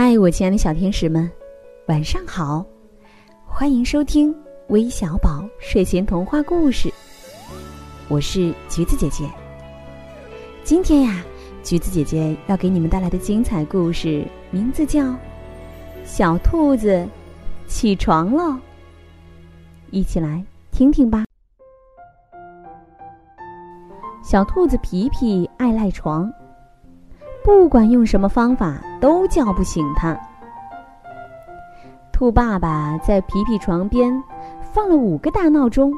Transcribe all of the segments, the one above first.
嗨，我亲爱的小天使们，晚上好！欢迎收听微小宝睡前童话故事。我是橘子姐姐。今天呀，橘子姐姐要给你们带来的精彩故事名字叫《小兔子起床了》，一起来听听吧。小兔子皮皮爱赖床。不管用什么方法，都叫不醒他。兔爸爸在皮皮床边放了五个大闹钟，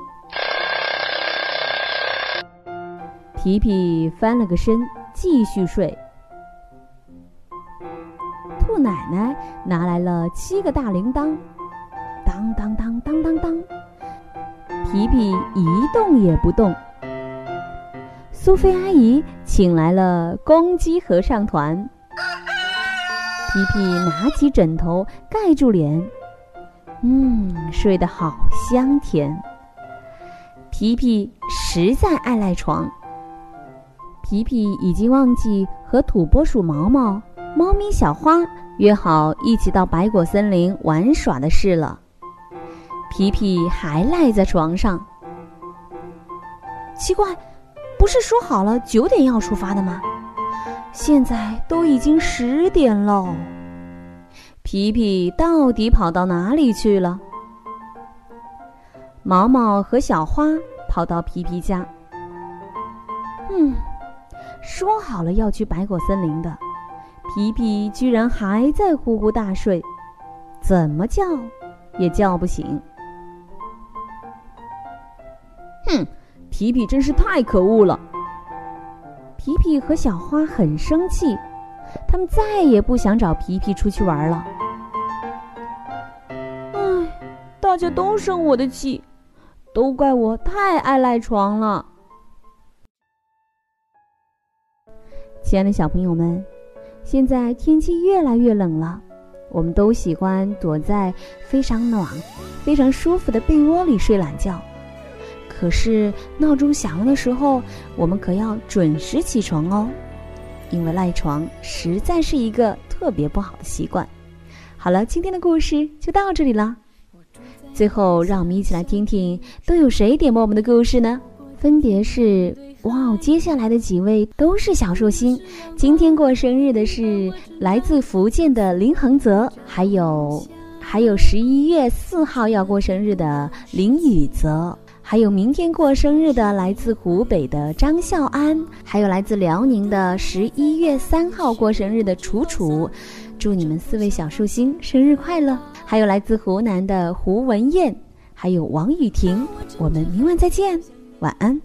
皮皮翻了个身继续睡。兔奶奶拿来了七个大铃铛，当当当当当当，皮皮一动也不动。苏菲阿姨请来了公鸡合唱团。皮皮拿起枕头盖住脸，嗯，睡得好香甜。皮皮实在爱赖床。皮皮已经忘记和土拨鼠毛毛、猫咪小花约好一起到白果森林玩耍的事了。皮皮还赖在床上，奇怪。不是说好了九点要出发的吗？现在都已经十点喽。皮皮到底跑到哪里去了？毛毛和小花跑到皮皮家。嗯，说好了要去白果森林的，皮皮居然还在呼呼大睡，怎么叫也叫不醒。哼！皮皮真是太可恶了！皮皮和小花很生气，他们再也不想找皮皮出去玩了。唉，大家都生我的气，都怪我太爱赖床了。亲爱的小朋友们，现在天气越来越冷了，我们都喜欢躲在非常暖、非常舒服的被窝里睡懒觉。可是闹钟响了的时候，我们可要准时起床哦，因为赖床实在是一个特别不好的习惯。好了，今天的故事就到这里了。最后，让我们一起来听听都有谁点播我们的故事呢？分别是哇哦，接下来的几位都是小寿星。今天过生日的是来自福建的林恒泽，还有还有十一月四号要过生日的林宇泽。还有明天过生日的来自湖北的张孝安，还有来自辽宁的十一月三号过生日的楚楚，祝你们四位小寿星生日快乐！还有来自湖南的胡文艳，还有王雨婷，我们明晚再见，晚安。